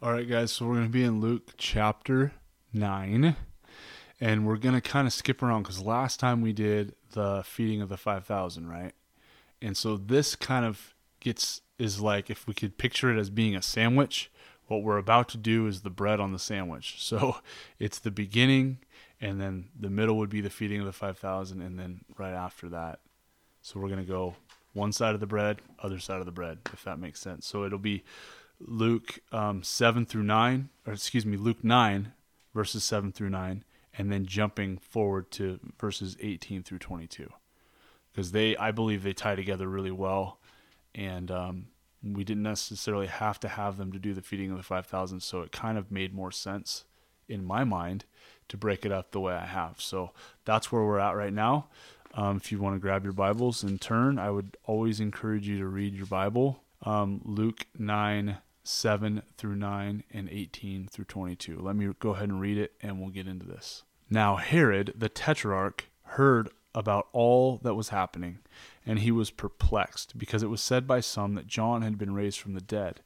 All right, guys, so we're going to be in Luke chapter 9, and we're going to kind of skip around because last time we did the feeding of the 5,000, right? And so this kind of gets, is like if we could picture it as being a sandwich, what we're about to do is the bread on the sandwich. So it's the beginning, and then the middle would be the feeding of the 5,000, and then right after that. So we're going to go one side of the bread, other side of the bread, if that makes sense. So it'll be Luke um, 7 through 9, or excuse me, Luke 9, verses 7 through 9, and then jumping forward to verses 18 through 22. Because they, I believe they tie together really well. And um, we didn't necessarily have to have them to do the feeding of the 5,000. So it kind of made more sense in my mind to break it up the way I have. So that's where we're at right now. Um, if you want to grab your Bibles and turn, I would always encourage you to read your Bible. Um, Luke 9, 7 through 9, and 18 through 22. Let me go ahead and read it and we'll get into this. Now, Herod the Tetrarch heard about all that was happening, and he was perplexed, because it was said by some that John had been raised from the dead,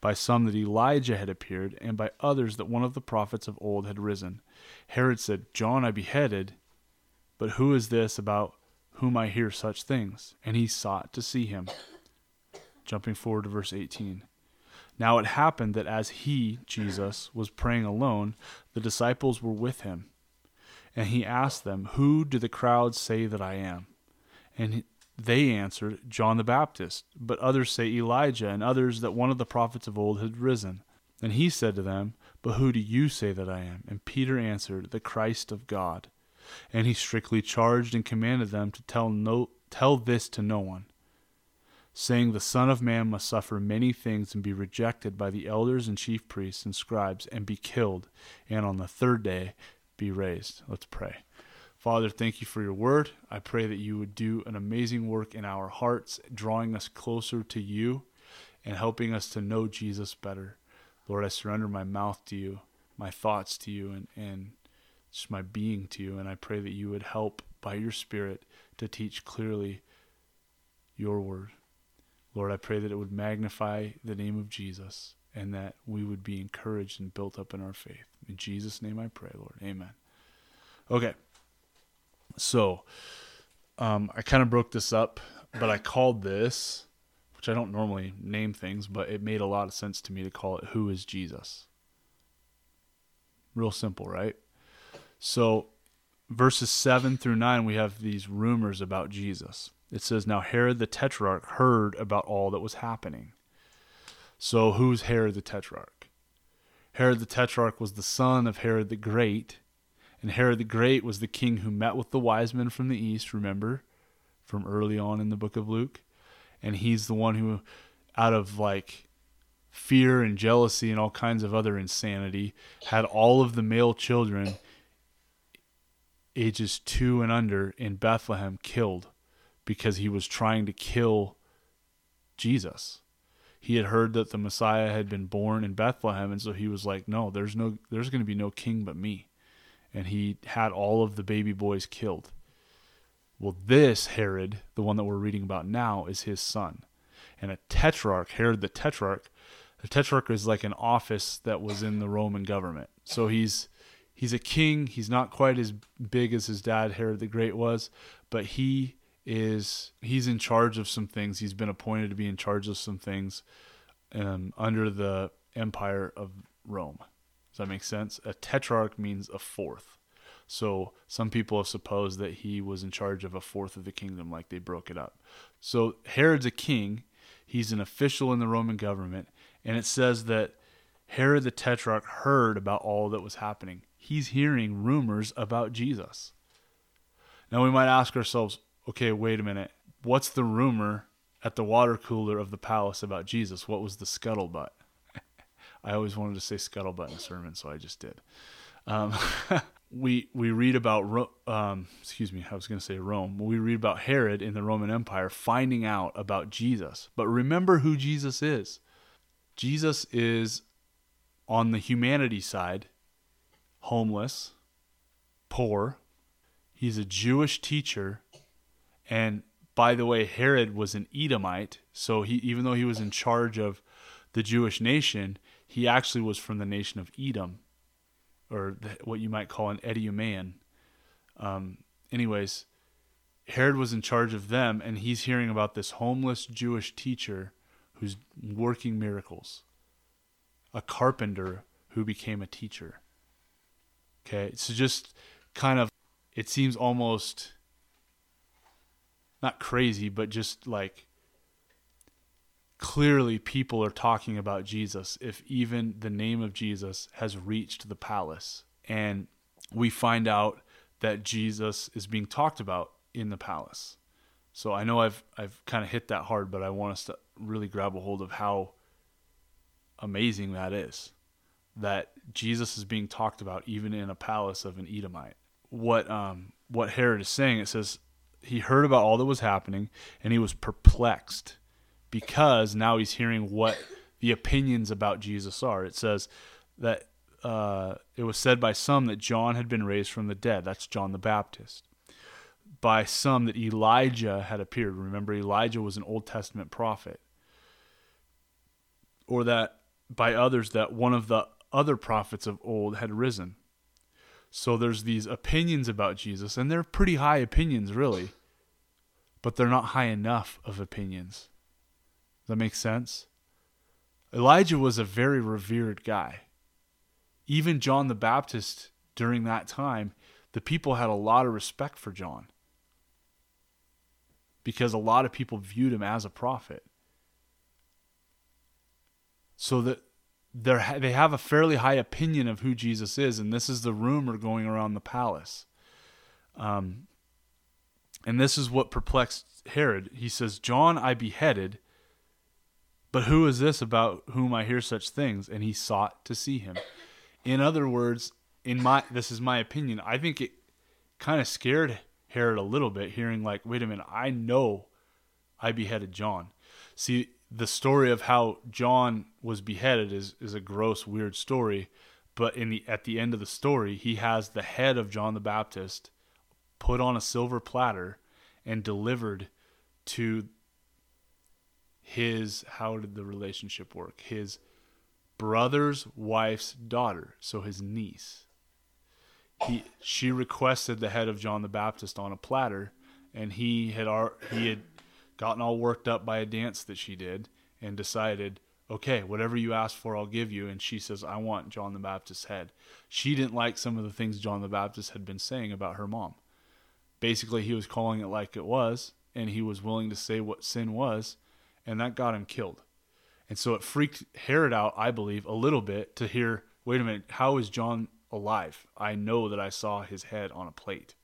by some that Elijah had appeared, and by others that one of the prophets of old had risen. Herod said, John I beheaded but who is this about whom I hear such things? And he sought to see him. Jumping forward to verse 18. Now it happened that as he, Jesus, was praying alone, the disciples were with him. And he asked them, Who do the crowds say that I am? And they answered, John the Baptist, but others say Elijah, and others that one of the prophets of old had risen. And he said to them, But who do you say that I am? And Peter answered, The Christ of God. And he strictly charged and commanded them to tell no tell this to no one, saying the Son of Man must suffer many things and be rejected by the elders and chief priests and scribes and be killed, and on the third day be raised. Let's pray. Father, thank you for your word. I pray that you would do an amazing work in our hearts, drawing us closer to you and helping us to know Jesus better. Lord, I surrender my mouth to you, my thoughts to you, and, and just my being to you. And I pray that you would help by your Spirit to teach clearly your word. Lord, I pray that it would magnify the name of Jesus and that we would be encouraged and built up in our faith. In Jesus' name I pray, Lord. Amen. Okay. So, um, I kind of broke this up, but I called this, which I don't normally name things, but it made a lot of sense to me to call it Who is Jesus? Real simple, right? So, verses 7 through 9, we have these rumors about Jesus. It says, Now Herod the Tetrarch heard about all that was happening. So, who's Herod the Tetrarch? Herod the Tetrarch was the son of Herod the Great. And Herod the Great was the king who met with the wise men from the east, remember, from early on in the book of Luke. And he's the one who, out of like fear and jealousy and all kinds of other insanity, had all of the male children ages two and under in Bethlehem killed because he was trying to kill Jesus. He had heard that the Messiah had been born in Bethlehem, and so he was like, "No, there's no, there's going to be no king but me," and he had all of the baby boys killed. Well, this Herod, the one that we're reading about now, is his son, and a tetrarch, Herod the tetrarch. The tetrarch is like an office that was in the Roman government. So he's he's a king. He's not quite as big as his dad Herod the Great was, but he is he's in charge of some things. He's been appointed to be in charge of some things um, under the empire of Rome. Does that make sense? A tetrarch means a fourth. So some people have supposed that he was in charge of a fourth of the kingdom, like they broke it up. So Herod's a king. He's an official in the Roman government, and it says that Herod the Tetrarch heard about all that was happening he's hearing rumors about Jesus. Now we might ask ourselves, okay, wait a minute. What's the rumor at the water cooler of the palace about Jesus? What was the scuttlebutt? I always wanted to say scuttlebutt in a sermon, so I just did. Um, we we read about um, excuse me, I was going to say Rome. We read about Herod in the Roman Empire finding out about Jesus. But remember who Jesus is. Jesus is on the humanity side homeless, poor. He's a Jewish teacher. And by the way, Herod was an Edomite. So he, even though he was in charge of the Jewish nation, he actually was from the nation of Edom, or the, what you might call an Edomian. Um, anyways, Herod was in charge of them, and he's hearing about this homeless Jewish teacher who's working miracles, a carpenter who became a teacher. Okay, so just kind of, it seems almost not crazy, but just like clearly people are talking about Jesus if even the name of Jesus has reached the palace. And we find out that Jesus is being talked about in the palace. So I know I've I've kind of hit that hard, but I want us to really grab a hold of how amazing that is. That Jesus is being talked about even in a palace of an Edomite. What um what Herod is saying, it says he heard about all that was happening and he was perplexed because now he's hearing what the opinions about Jesus are. It says that uh, it was said by some that John had been raised from the dead. That's John the Baptist. By some that Elijah had appeared. Remember, Elijah was an Old Testament prophet. Or that by others that one of the other prophets of old had risen. So there's these opinions about Jesus, and they're pretty high opinions, really, but they're not high enough of opinions. That make sense? Elijah was a very revered guy. Even John the Baptist during that time, the people had a lot of respect for John because a lot of people viewed him as a prophet. So that they have a fairly high opinion of who Jesus is, and this is the rumor going around the palace. Um, and this is what perplexed Herod. He says, "John I beheaded, but who is this about whom I hear such things?" And he sought to see him. In other words, in my this is my opinion. I think it kind of scared Herod a little bit, hearing like, "Wait a minute, I know I beheaded John." See, the story of how John was beheaded is is a gross, weird story. But in the at the end of the story, he has the head of John the Baptist put on a silver platter and delivered to his how did the relationship work? His brother's wife's daughter, so his niece. He she requested the head of John the Baptist on a platter, and he had he had gotten all worked up by a dance that she did and decided, okay, whatever you ask for, I'll give you. And she says, I want John the Baptist's head. She didn't like some of the things John the Baptist had been saying about her mom. Basically, he was calling it like it was, and he was willing to say what sin was, and that got him killed. And so it freaked Herod out, I believe, a little bit to hear, wait a minute, how is John alive? I know that I saw his head on a plate,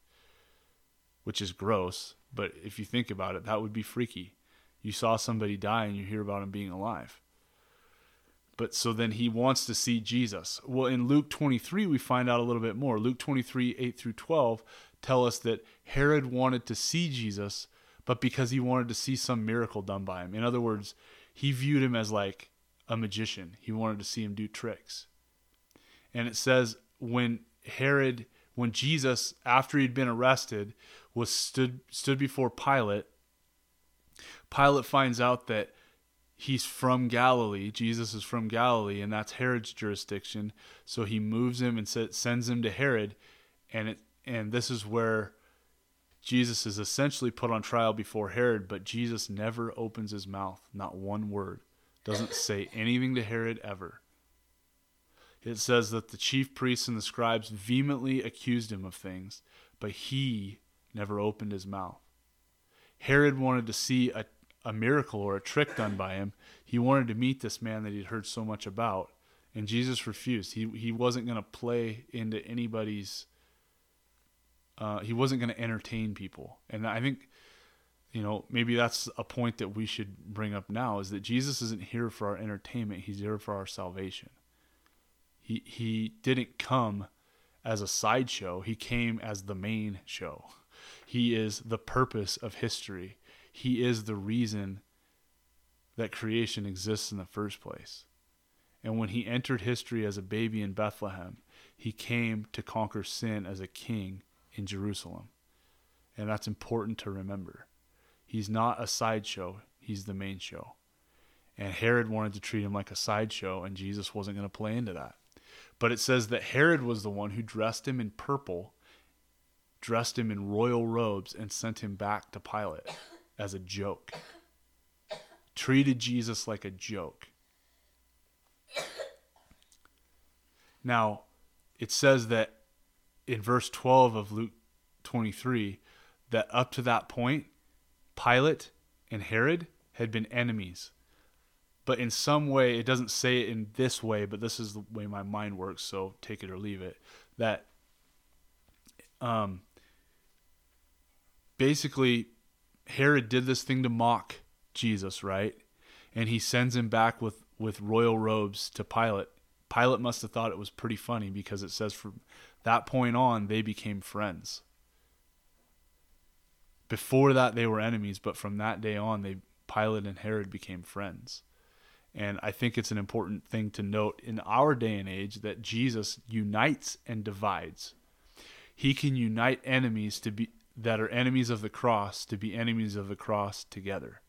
which is gross, but if you think about it, that would be freaky. You saw somebody die and you hear about him being alive. But so then he wants to see Jesus. Well, in Luke 23, we find out a little bit more. Luke 23, 8 through 12, tell us that Herod wanted to see Jesus, but because he wanted to see some miracle done by him. In other words, he viewed him as like a magician. He wanted to see him do tricks. And it says when Herod, when Jesus, after he'd been arrested, was stood stood before Pilate. Pilate finds out that he's from Galilee. Jesus is from Galilee, and that's Herod's jurisdiction. So he moves him and sends him to Herod, and it and this is where Jesus is essentially put on trial before Herod. But Jesus never opens his mouth, not one word, doesn't say anything to Herod ever. It says that the chief priests and the scribes vehemently accused him of things, but he never opened his mouth. Herod wanted to see a, a miracle or a trick done by him. He wanted to meet this man that he'd heard so much about, and Jesus refused. He he wasn't going to play into anybody's. Uh, he wasn't going to entertain people, and I think, you know, maybe that's a point that we should bring up now: is that Jesus isn't here for our entertainment; He's here for our salvation. He he didn't come as a sideshow; he came as the main show. He is the purpose of history. He is the reason that creation exists in the first place. And when he entered history as a baby in Bethlehem, he came to conquer sin as a king in Jerusalem. And that's important to remember. He's not a sideshow, he's the main show. And Herod wanted to treat him like a sideshow, and Jesus wasn't going to play into that. But it says that Herod was the one who dressed him in purple, dressed him in royal robes, and sent him back to Pilate as a joke. Treated Jesus like a joke. Now, it says that in verse 12 of Luke 23 that up to that point, Pilate and Herod had been enemies. But in some way, it doesn't say it in this way, but this is the way my mind works, so take it or leave it. That um, basically, Herod did this thing to mock Jesus, right? And he sends him back with, with royal robes to Pilate. Pilate must have thought it was pretty funny because it says from that point on, they became friends. Before that, they were enemies, but from that day on, they Pilate and Herod became friends. And I think it's an important thing to note in our day and age that Jesus unites and divides. He can unite enemies to be that are enemies of the cross to be enemies of the cross together.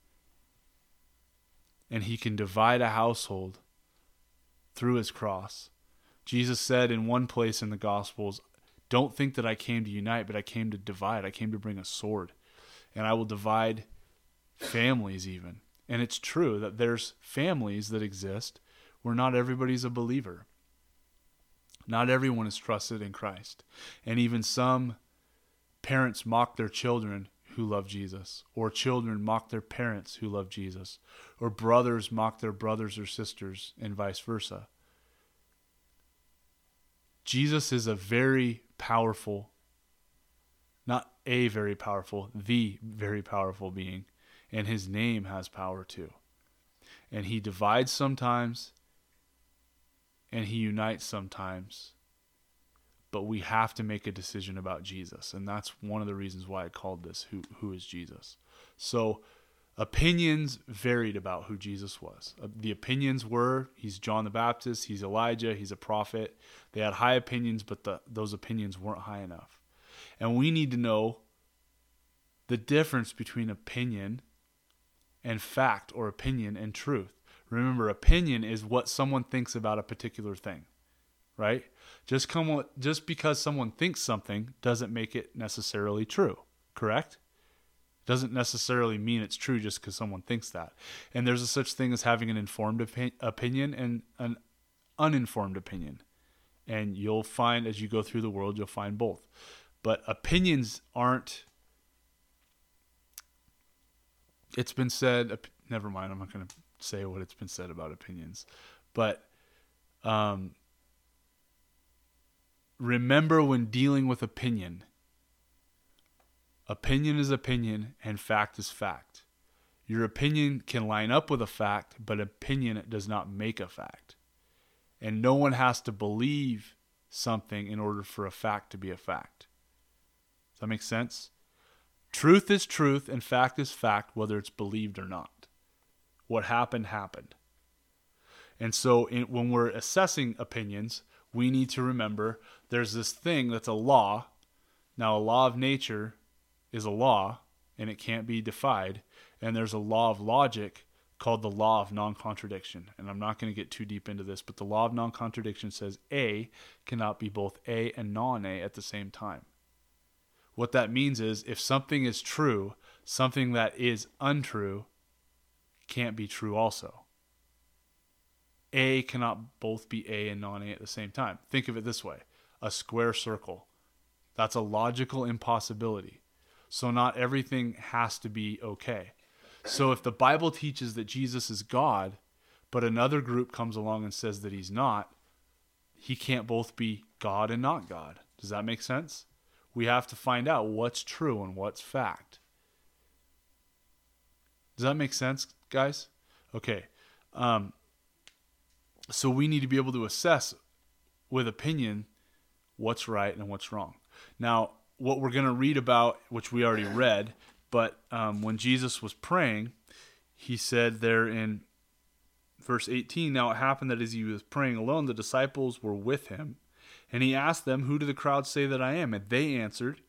And he can divide a household through his cross. Jesus said in one place in the Gospels, Don't think that I came to unite, but I came to divide. I came to bring a sword. And I will divide families, even. And it's true that there's families that exist where not everybody's a believer. Not everyone is trusted in Christ. And even some parents mock their children who love Jesus, or children mock their parents who love Jesus, or brothers mock their brothers or sisters, and vice versa. Jesus is a very powerful, not a very powerful, the very powerful being, and his name has power too. And he divides sometimes, and he unites sometimes. But we have to make a decision about Jesus, and that's one of the reasons why I called this "Who Who is Jesus." So opinions varied about who Jesus was. Uh, the opinions were he's John the Baptist, he's Elijah, he's a prophet. They had high opinions, but the, those opinions weren't high enough. And we need to know the difference between opinion and fact or opinion and truth. Remember, opinion is what someone thinks about a particular thing, right? Just come just because someone thinks something doesn't make it necessarily true, correct? Doesn't necessarily mean it's true just because someone thinks that. And there's a such thing as having an informed opi- opinion and an uninformed opinion. And you'll find as you go through the world, you'll find both. But opinions aren't. It's been said. Never mind. I'm not going to say what it's been said about opinions. But um, remember when dealing with opinion Opinion is opinion and fact is fact. Your opinion can line up with a fact, but opinion does not make a fact. And no one has to believe something in order for a fact to be a fact. Does that make sense? Truth is truth and fact is fact, whether it's believed or not. What happened, happened. And so in, when we're assessing opinions, we need to remember there's this thing that's a law. Now, a law of nature is a law and it can't be defied. And there's a law of logic called the law of non contradiction. And I'm not going to get too deep into this, but the law of non contradiction says A cannot be both A and non A at the same time. What that means is if something is true, something that is untrue can't be true also. A cannot both be A and non A at the same time. Think of it this way a square circle. That's a logical impossibility. So not everything has to be okay. So if the Bible teaches that Jesus is God, but another group comes along and says that he's not, he can't both be God and not God. Does that make sense? We have to find out what's true and what's fact. Does that make sense, guys? Okay. Um, so we need to be able to assess with opinion what's right and what's wrong. Now, what we're going to read about, which we already read, but um, when Jesus was praying, he said there in verse 18 Now it happened that as he was praying alone, the disciples were with him. And he asked them, Who do the crowd say that I am? And they answered,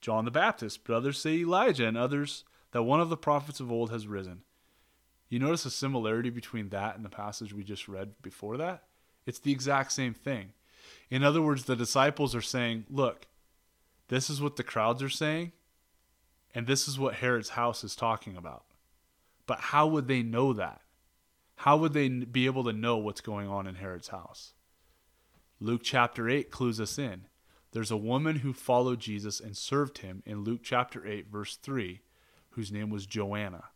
John the Baptist, but others say Elijah, and others that one of the prophets of old has risen. You notice a similarity between that and the passage we just read before that? It's the exact same thing. In other words, the disciples are saying, look, this is what the crowds are saying, and this is what Herod's house is talking about. But how would they know that? How would they be able to know what's going on in Herod's house? Luke chapter 8 clues us in. There's a woman who followed Jesus and served him in Luke chapter 8, verse 3, whose name was Joanna.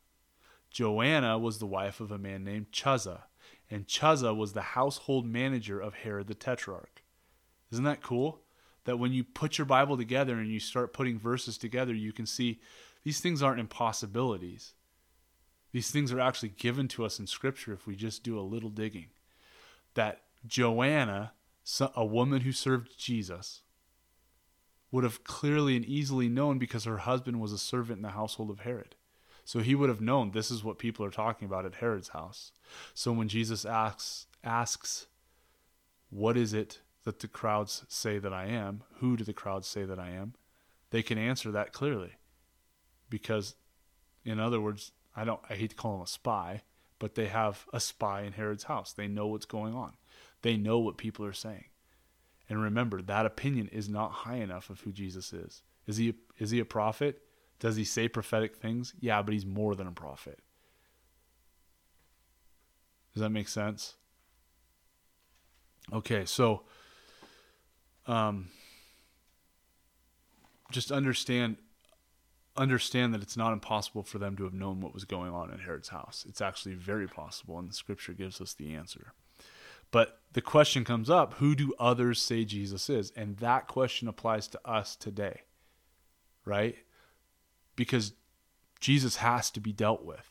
Joanna was the wife of a man named Chuza, and Chuza was the household manager of Herod the Tetrarch. Isn't that cool? That when you put your Bible together and you start putting verses together, you can see these things aren't impossibilities. These things are actually given to us in Scripture if we just do a little digging. That Joanna, a woman who served Jesus, would have clearly and easily known because her husband was a servant in the household of Herod. So he would have known this is what people are talking about at Herod's house. So when Jesus asks asks, "What is it that the crowds say that I am? Who do the crowds say that I am?" They can answer that clearly. Because in other words, I don't I hate to call him a spy, but they have a spy in Herod's house. They know what's going on. They know what people are saying. And remember, that opinion is not high enough of who Jesus is. Is he is he a prophet? Does he say prophetic things? Yeah, but he's more than a prophet. Does that make sense? Okay, so um, just understand understand that it's not impossible for them to have known what was going on in Herod's house. It's actually very possible, and the scripture gives us the answer. But the question comes up who do others say Jesus is? And that question applies to us today, right? because Jesus has to be dealt with.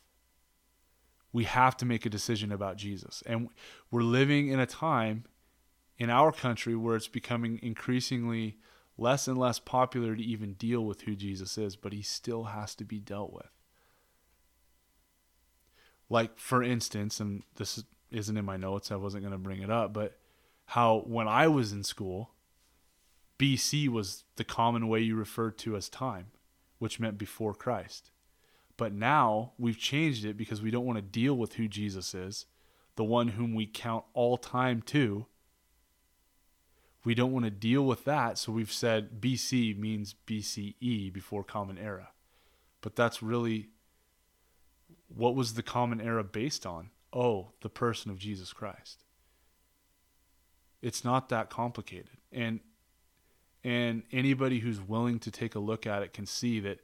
We have to make a decision about Jesus. And we're living in a time in our country where it's becoming increasingly less and less popular to even deal with who Jesus is, but he still has to be dealt with. Like, for instance, and this isn't in my notes, I wasn't going to bring it up, but how when I was in school, BC was the common way you referred to as time which meant before Christ. But now we've changed it because we don't want to deal with who Jesus is, the one whom we count all time to. We don't want to deal with that, so we've said BC means BCE, before Common Era. But that's really what was the Common Era based on? Oh, the person of Jesus Christ. It's not that complicated. And and anybody who's willing to take a look at it can see that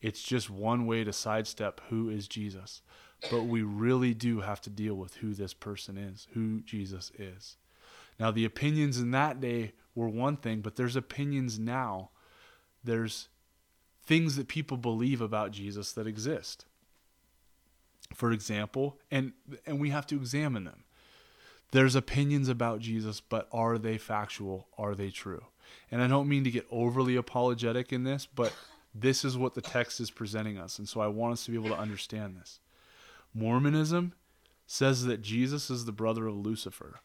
it's just one way to sidestep who is Jesus. But we really do have to deal with who this person is, who Jesus is. Now, the opinions in that day were one thing, but there's opinions now. There's things that people believe about Jesus that exist. For example, and and we have to examine them. There's opinions about Jesus, but are they factual? Are they true? And I don't mean to get overly apologetic in this, but this is what the text is presenting us. And so I want us to be able to understand this. Mormonism says that Jesus is the brother of Lucifer,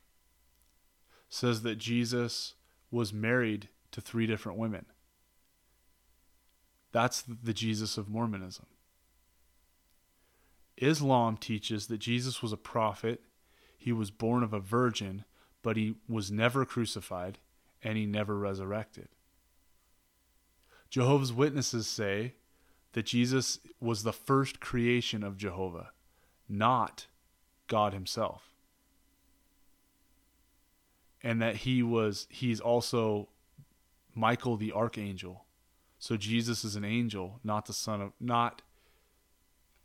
says that Jesus was married to three different women. That's the Jesus of Mormonism. Islam teaches that Jesus was a prophet, he was born of a virgin, but he was never crucified, and he never resurrected. Jehovah's Witnesses say that Jesus was the first creation of Jehovah, not God himself. And that he was he's also Michael the archangel. So Jesus is an angel, not the son of not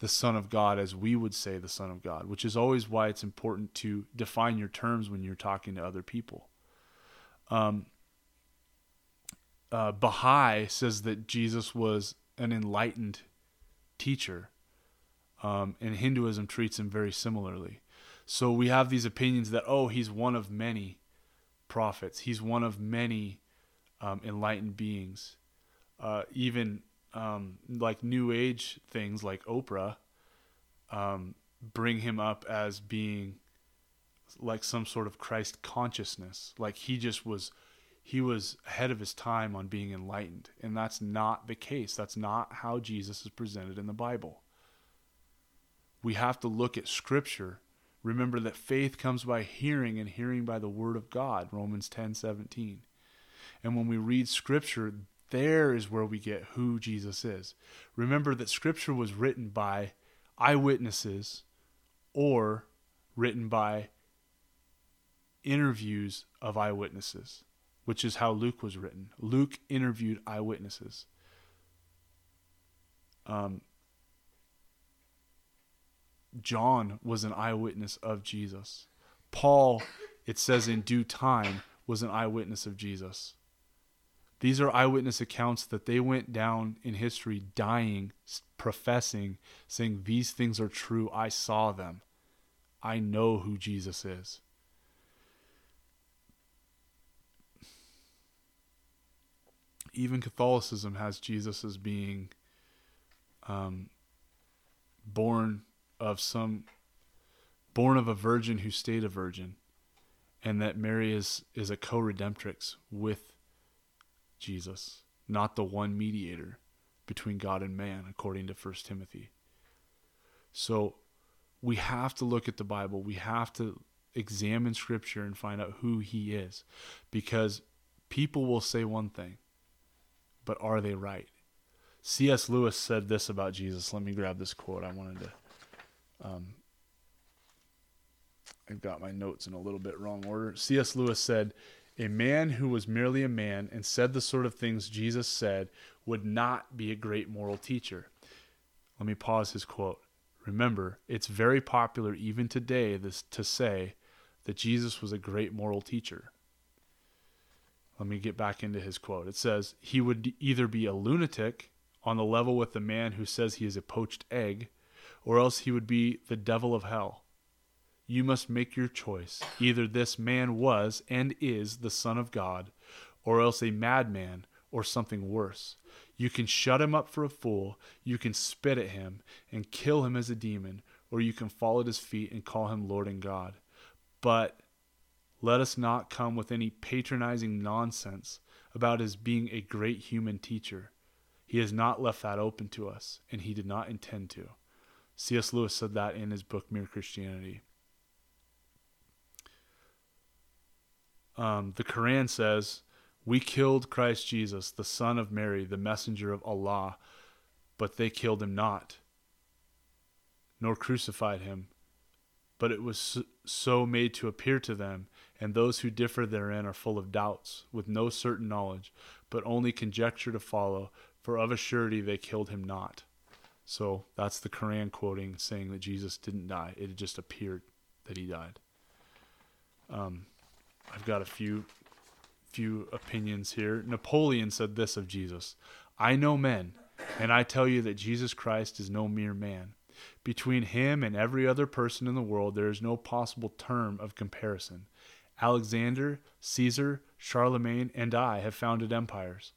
the son of God as we would say the son of God, which is always why it's important to define your terms when you're talking to other people. Um, uh, Baha'i says that Jesus was an enlightened teacher, um, and Hinduism treats him very similarly. So we have these opinions that, oh, he's one of many prophets, he's one of many um, enlightened beings. Uh, even um, like New Age things like Oprah um, bring him up as being like some sort of Christ consciousness. Like he just was he was ahead of his time on being enlightened. And that's not the case. That's not how Jesus is presented in the Bible. we have to look at Scripture. Remember that faith comes by hearing, and hearing by the Word of God, Romans 10 17. And when we read Scripture, there is where we get who Jesus is. Remember that Scripture was written by eyewitnesses or written by interviews of eyewitnesses, which is how Luke was written. Luke interviewed eyewitnesses. Um, John was an eyewitness of Jesus. Paul, it says in due time, was an eyewitness of Jesus. These are eyewitness accounts that they went down in history dying, professing, saying, These things are true. I saw them. I know who Jesus is. Even Catholicism has Jesus as being um, born of some, born of a virgin who stayed a virgin, and that Mary is, is a co redemptrix with Jesus, not the one mediator between God and man, according to 1 Timothy. So we have to look at the Bible. We have to examine Scripture and find out who He is. Because people will say one thing, but are they right? C.S. Lewis said this about Jesus. Let me grab this quote. I wanted to. Um, I've got my notes in a little bit wrong order. C.S. Lewis said, a man who was merely a man and said the sort of things Jesus said would not be a great moral teacher. Let me pause his quote. Remember, it's very popular even today this, to say that Jesus was a great moral teacher. Let me get back into his quote. It says, He would either be a lunatic on the level with the man who says he is a poached egg, or else he would be the devil of hell you must make your choice. Either this man was and is the Son of God, or else a madman or something worse. You can shut him up for a fool, you can spit at him and kill him as a demon, or you can fall at his feet and call him Lord and God. But let us not come with any patronizing nonsense about his being a great human teacher. He has not left that open to us, and he did not intend to. C.S. Lewis said that in his book Mere Christianity. Um, the Quran says, We killed Christ Jesus, the Son of Mary, the messenger of Allah, but they killed him not, nor crucified him. But it was so made to appear to them, and those who differ therein are full of doubts, with no certain knowledge, but only conjecture to follow, for of a surety they killed him not. So that's the Quran quoting, saying that Jesus didn't die. It just appeared that he died. Um, I've got a few few opinions here. Napoleon said this of Jesus I know men, and I tell you that Jesus Christ is no mere man. Between him and every other person in the world, there is no possible term of comparison. Alexander, Caesar, Charlemagne, and I have founded empires.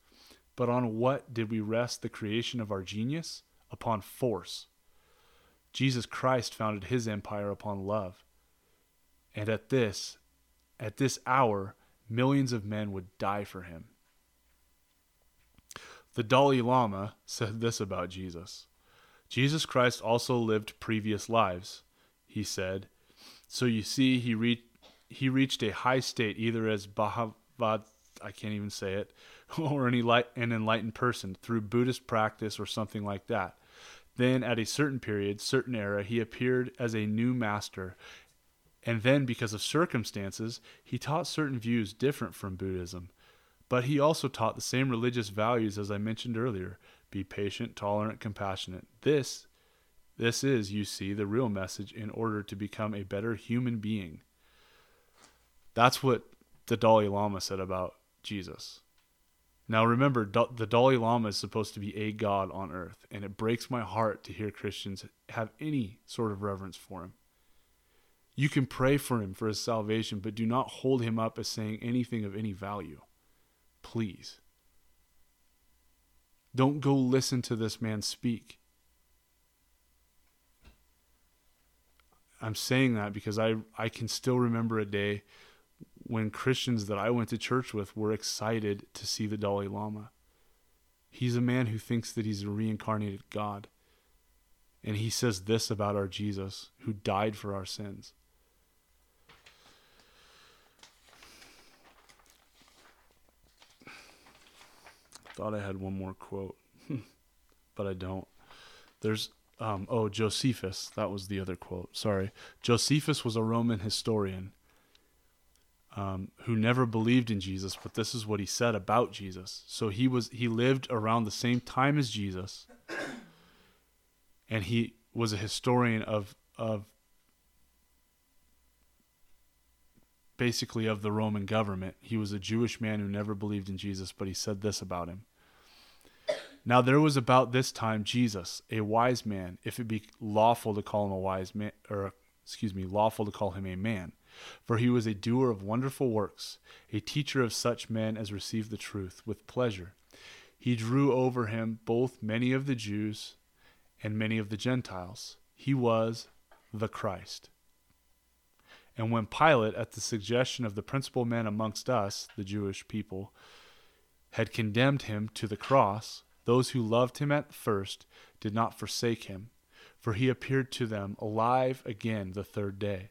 But on what did we rest the creation of our genius? Upon force. Jesus Christ founded his empire upon love. And at this, at this hour, millions of men would die for him. The Dalai Lama said this about Jesus Jesus Christ also lived previous lives, he said. So you see, he, re- he reached a high state either as Bhagavad, I can't even say it, or an enlightened person through Buddhist practice or something like that. Then, at a certain period, certain era, he appeared as a new master and then, because of circumstances, he taught certain views different from Buddhism. But he also taught the same religious values as I mentioned earlier be patient, tolerant, compassionate. This, this is, you see, the real message in order to become a better human being. That's what the Dalai Lama said about Jesus. Now remember, the Dalai Lama is supposed to be a god on earth, and it breaks my heart to hear Christians have any sort of reverence for him. You can pray for him for his salvation, but do not hold him up as saying anything of any value. Please. Don't go listen to this man speak. I'm saying that because I, I can still remember a day when Christians that I went to church with were excited to see the Dalai Lama. He's a man who thinks that he's a reincarnated God. And he says this about our Jesus who died for our sins. Thought I had one more quote, but I don't. There's um, oh Josephus. That was the other quote. Sorry, Josephus was a Roman historian um, who never believed in Jesus, but this is what he said about Jesus. So he was he lived around the same time as Jesus, and he was a historian of of basically of the Roman government. He was a Jewish man who never believed in Jesus, but he said this about him. Now there was about this time Jesus, a wise man, if it be lawful to call him a wise man, or excuse me, lawful to call him a man, for he was a doer of wonderful works, a teacher of such men as received the truth with pleasure. He drew over him both many of the Jews and many of the Gentiles. He was the Christ. And when Pilate, at the suggestion of the principal men amongst us, the Jewish people, had condemned him to the cross, those who loved him at first did not forsake him, for he appeared to them alive again the third day,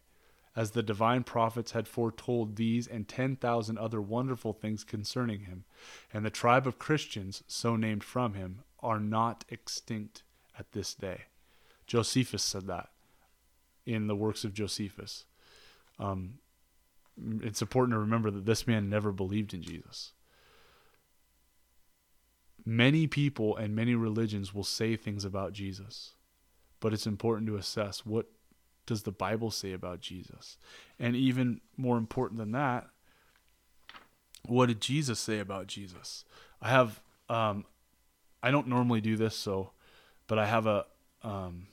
as the divine prophets had foretold these and ten thousand other wonderful things concerning him. And the tribe of Christians, so named from him, are not extinct at this day. Josephus said that in the works of Josephus. Um, it's important to remember that this man never believed in Jesus many people and many religions will say things about Jesus, but it's important to assess what does the Bible say about Jesus? And even more important than that, what did Jesus say about Jesus? I have um, I don't normally do this so but I have a um,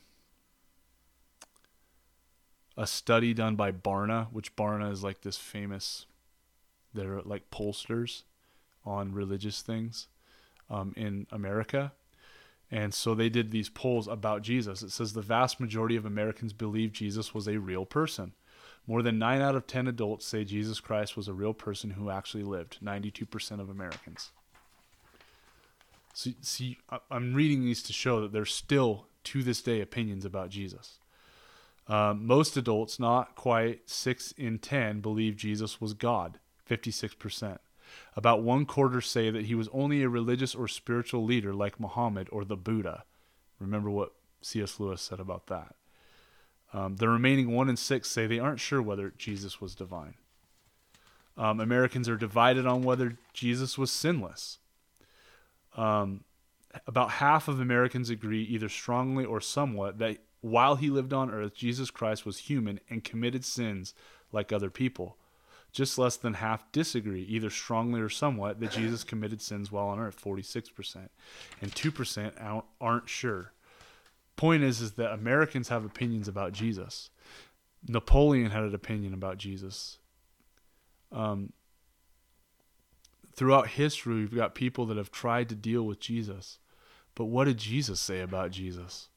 a study done by Barna, which Barna is like this famous they're like pollsters on religious things um, in America. And so they did these polls about Jesus. It says the vast majority of Americans believe Jesus was a real person. More than 9 out of 10 adults say Jesus Christ was a real person who actually lived. 92% of Americans. So, see, I'm reading these to show that there's still, to this day, opinions about Jesus. Um, most adults, not quite 6 in 10, believe Jesus was God, 56%. About one quarter say that he was only a religious or spiritual leader like Muhammad or the Buddha. Remember what C.S. Lewis said about that. Um, the remaining one in six say they aren't sure whether Jesus was divine. Um, Americans are divided on whether Jesus was sinless. Um, about half of Americans agree, either strongly or somewhat, that while he lived on earth, Jesus Christ was human and committed sins like other people. Just less than half disagree, either strongly or somewhat, that Jesus committed sins while on earth, 46%. And 2% aren't sure. Point is, is that Americans have opinions about Jesus. Napoleon had an opinion about Jesus. Um, throughout history, we've got people that have tried to deal with Jesus. But what did Jesus say about Jesus?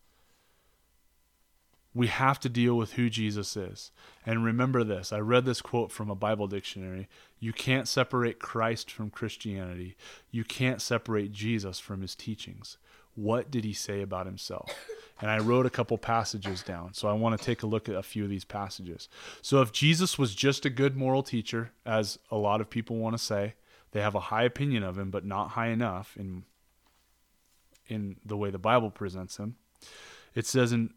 We have to deal with who Jesus is. And remember this I read this quote from a Bible dictionary. You can't separate Christ from Christianity, you can't separate Jesus from his teachings. What did he say about himself? And I wrote a couple passages down. So I want to take a look at a few of these passages. So if Jesus was just a good moral teacher, as a lot of people want to say, they have a high opinion of him, but not high enough in in the way the Bible presents him. It says in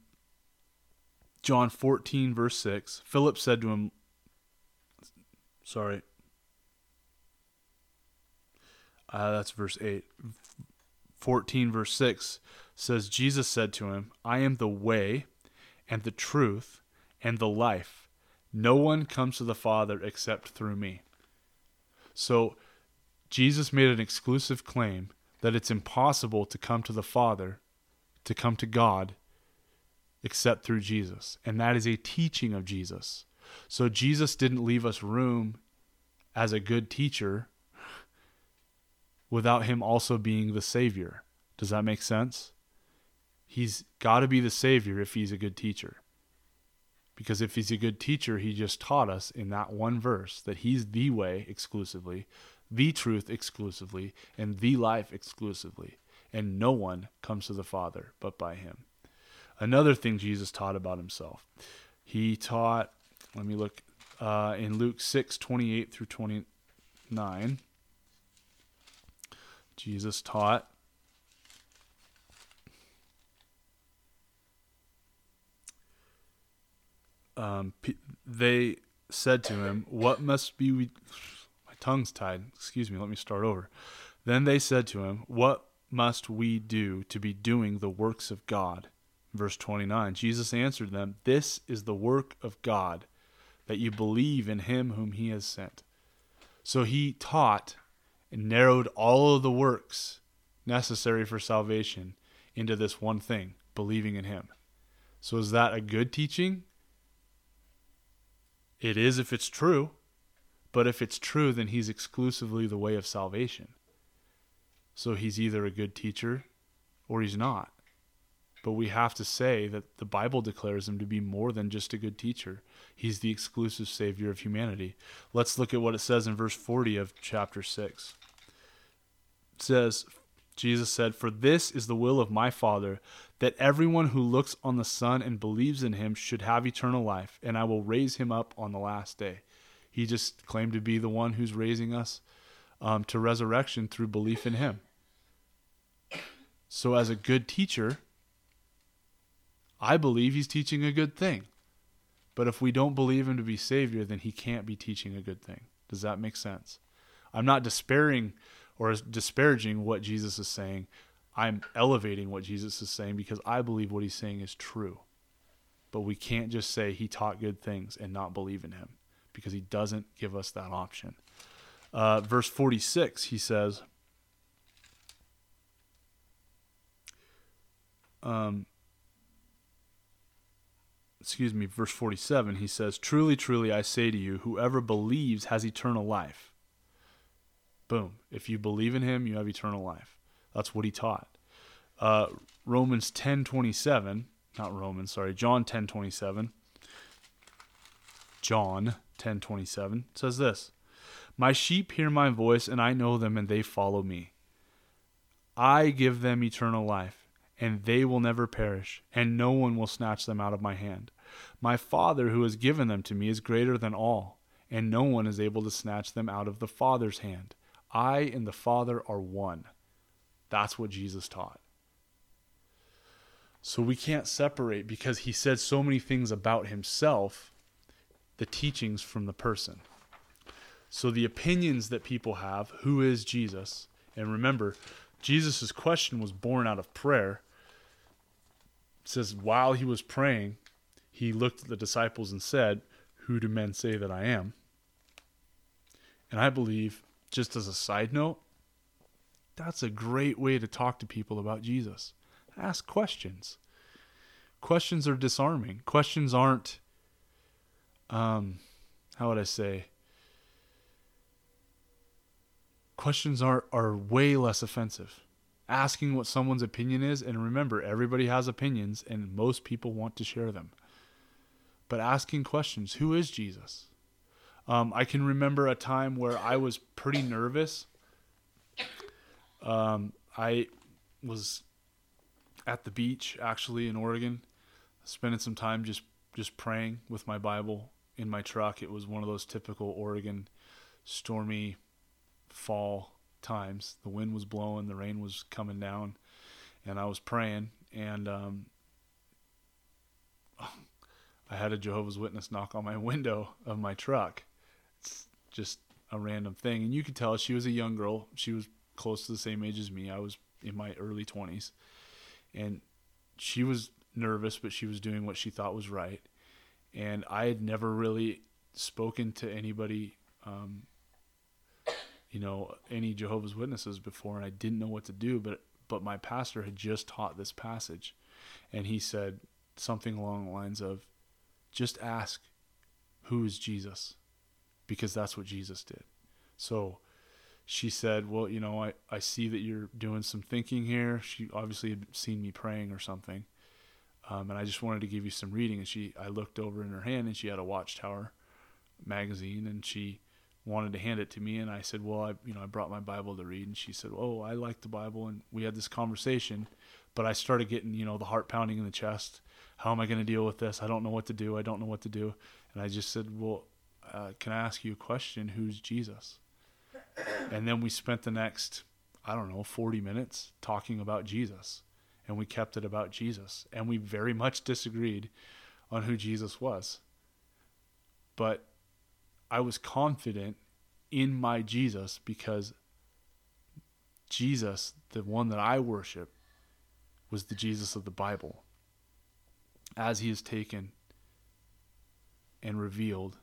John 14, verse 6, Philip said to him, sorry, uh, that's verse 8. 14, verse 6 says, Jesus said to him, I am the way and the truth and the life. No one comes to the Father except through me. So, Jesus made an exclusive claim that it's impossible to come to the Father, to come to God, except through Jesus. And that is a teaching of Jesus. So Jesus didn't leave us room as a good teacher without him also being the Savior. Does that make sense? He's got to be the Savior if he's a good teacher. Because if he's a good teacher, he just taught us in that one verse that he's the way exclusively, the truth exclusively, and the life exclusively. And no one comes to the Father but by him. Another thing Jesus taught about himself. He taught, let me look uh, in Luke 6 28 through 29. Jesus taught um, they said to him, What must be we. My tongue's tied. Excuse me, let me start over. Then they said to him, What must we do to be doing the works of God? Verse 29 Jesus answered them, This is the work of God, that you believe in him whom he has sent. So he taught and narrowed all of the works necessary for salvation into this one thing believing in him. So is that a good teaching? It is if it's true, but if it's true, then he's exclusively the way of salvation. So he's either a good teacher or he's not. But we have to say that the Bible declares him to be more than just a good teacher. He's the exclusive Savior of humanity. Let's look at what it says in verse 40 of chapter 6. It says, Jesus said, For this is the will of my Father, that everyone who looks on the Son and believes in him should have eternal life, and I will raise him up on the last day. He just claimed to be the one who's raising us um, to resurrection through belief in him. So, as a good teacher, I believe he's teaching a good thing. But if we don't believe him to be Savior, then he can't be teaching a good thing. Does that make sense? I'm not despairing or disparaging what Jesus is saying. I'm elevating what Jesus is saying because I believe what he's saying is true. But we can't just say he taught good things and not believe in him because he doesn't give us that option. Uh, verse 46, he says, um, excuse me, verse 47, he says, Truly, truly, I say to you, whoever believes has eternal life. Boom. If you believe in him, you have eternal life. That's what he taught. Uh, Romans 10:27, not Romans, sorry, John 10:27. John 10:27 says this: "My sheep hear my voice, and I know them, and they follow me. I give them eternal life, and they will never perish, and no one will snatch them out of my hand. My Father who has given them to me is greater than all, and no one is able to snatch them out of the Father's hand. I and the Father are one." That's what Jesus taught. So we can't separate because he said so many things about himself, the teachings from the person. So the opinions that people have, who is Jesus? And remember, Jesus' question was born out of prayer. It says, while he was praying, he looked at the disciples and said, Who do men say that I am? And I believe, just as a side note, that's a great way to talk to people about Jesus. Ask questions. Questions are disarming. Questions aren't, um, how would I say? Questions are, are way less offensive. Asking what someone's opinion is, and remember, everybody has opinions, and most people want to share them. But asking questions who is Jesus? Um, I can remember a time where I was pretty nervous um, I was at the beach actually in Oregon, spending some time just just praying with my Bible in my truck. It was one of those typical Oregon stormy fall times. The wind was blowing, the rain was coming down, and I was praying and um, I had a Jehovah's Witness knock on my window of my truck. It's just a random thing, and you could tell she was a young girl. She was close to the same age as me. I was in my early 20s. And she was nervous, but she was doing what she thought was right. And I had never really spoken to anybody, um, you know, any Jehovah's Witnesses before, and I didn't know what to do. But but my pastor had just taught this passage, and he said something along the lines of, "Just ask, who is Jesus?" Because that's what Jesus did. So she said, Well, you know, I, I see that you're doing some thinking here. She obviously had seen me praying or something. Um, and I just wanted to give you some reading. And she, I looked over in her hand and she had a Watchtower magazine and she wanted to hand it to me. And I said, Well, I, you know, I brought my Bible to read. And she said, Oh, I like the Bible. And we had this conversation. But I started getting, you know, the heart pounding in the chest. How am I going to deal with this? I don't know what to do. I don't know what to do. And I just said, Well, uh, can I ask you a question? Who's Jesus? And then we spent the next, I don't know, 40 minutes talking about Jesus. And we kept it about Jesus. And we very much disagreed on who Jesus was. But I was confident in my Jesus because Jesus, the one that I worship, was the Jesus of the Bible. As he is taken and revealed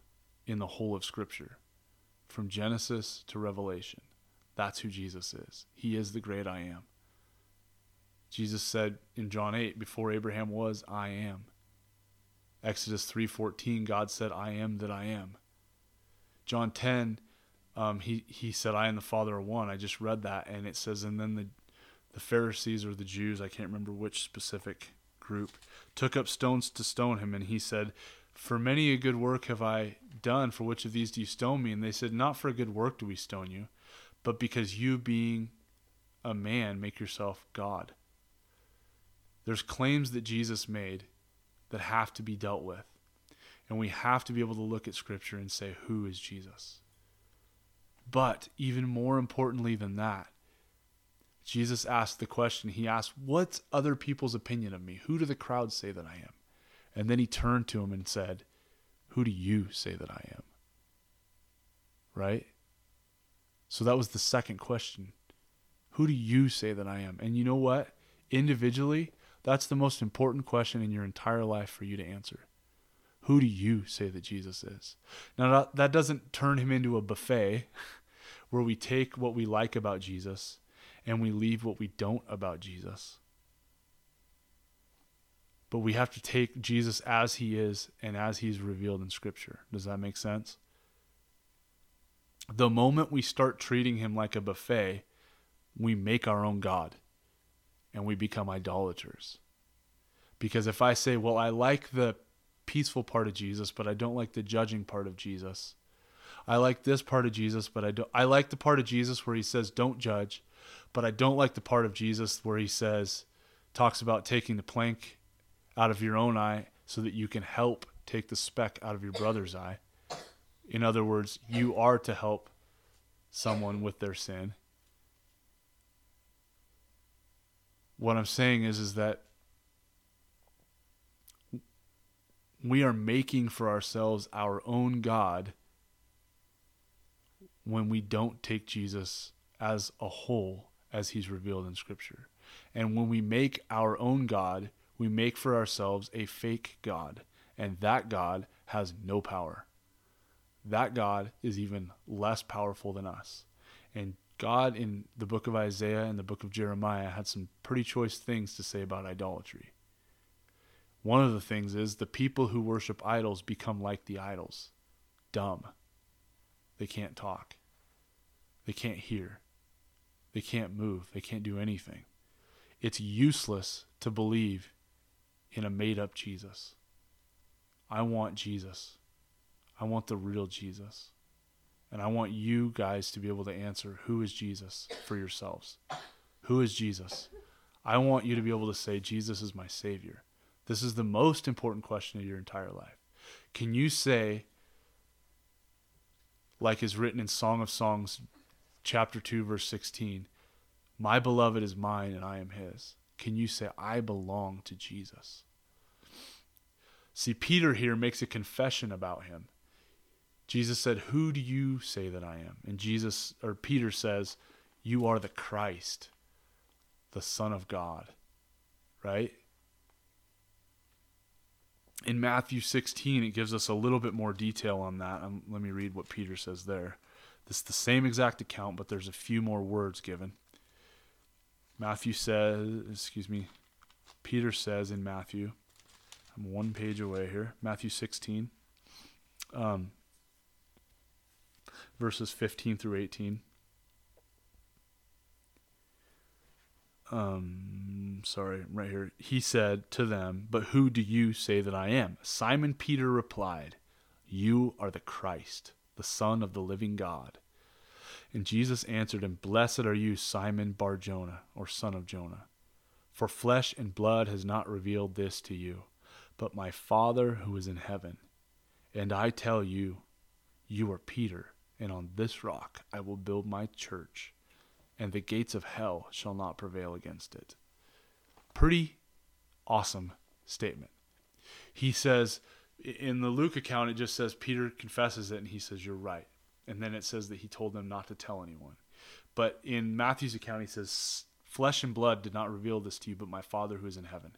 in the whole of Scripture, from Genesis to Revelation. That's who Jesus is. He is the great I am. Jesus said in John 8, before Abraham was, I am. Exodus 3:14, God said, I am that I am. John 10, um, he, he said, I and the Father are one. I just read that, and it says, and then the, the Pharisees or the Jews, I can't remember which specific group, took up stones to stone him, and he said, For many a good work have I done. For which of these do you stone me? And they said, Not for a good work do we stone you, but because you, being a man, make yourself God. There's claims that Jesus made that have to be dealt with. And we have to be able to look at Scripture and say, Who is Jesus? But even more importantly than that, Jesus asked the question, He asked, What's other people's opinion of me? Who do the crowd say that I am? And then he turned to him and said, Who do you say that I am? Right? So that was the second question. Who do you say that I am? And you know what? Individually, that's the most important question in your entire life for you to answer. Who do you say that Jesus is? Now, that doesn't turn him into a buffet where we take what we like about Jesus and we leave what we don't about Jesus. But we have to take Jesus as he is and as he's revealed in Scripture. Does that make sense? The moment we start treating him like a buffet, we make our own God and we become idolaters. Because if I say, well, I like the peaceful part of Jesus, but I don't like the judging part of Jesus. I like this part of Jesus, but I don't I like the part of Jesus where he says don't judge, but I don't like the part of Jesus where he says talks about taking the plank out of your own eye so that you can help take the speck out of your brother's eye. In other words, you are to help someone with their sin. What I'm saying is is that we are making for ourselves our own God when we don't take Jesus as a whole as he's revealed in Scripture. And when we make our own God, we make for ourselves a fake God, and that God has no power. That God is even less powerful than us. And God in the book of Isaiah and the book of Jeremiah had some pretty choice things to say about idolatry. One of the things is the people who worship idols become like the idols dumb. They can't talk, they can't hear, they can't move, they can't do anything. It's useless to believe in a made up Jesus. I want Jesus. I want the real Jesus. And I want you guys to be able to answer who is Jesus for yourselves. Who is Jesus? I want you to be able to say, Jesus is my Savior. This is the most important question of your entire life. Can you say, like is written in Song of Songs, chapter 2, verse 16, My beloved is mine and I am his? Can you say, I belong to Jesus? See, Peter here makes a confession about him. Jesus said, Who do you say that I am? And Jesus, or Peter says, You are the Christ, the Son of God. Right? in Matthew 16, it gives us a little bit more detail on that. Um, let me read what Peter says there. This is the same exact account, but there's a few more words given. Matthew says, excuse me, Peter says in Matthew, I'm one page away here, Matthew 16, um, verses 15 through 18. um, sorry, right here. He said to them, But who do you say that I am? Simon Peter replied, You are the Christ, the Son of the living God. And Jesus answered him, Blessed are you, Simon Bar Jonah, or son of Jonah. For flesh and blood has not revealed this to you, but my Father who is in heaven. And I tell you, you are Peter, and on this rock I will build my church, and the gates of hell shall not prevail against it. Pretty awesome statement. He says, in the Luke account, it just says Peter confesses it and he says, You're right. And then it says that he told them not to tell anyone. But in Matthew's account, he says, Flesh and blood did not reveal this to you, but my Father who is in heaven.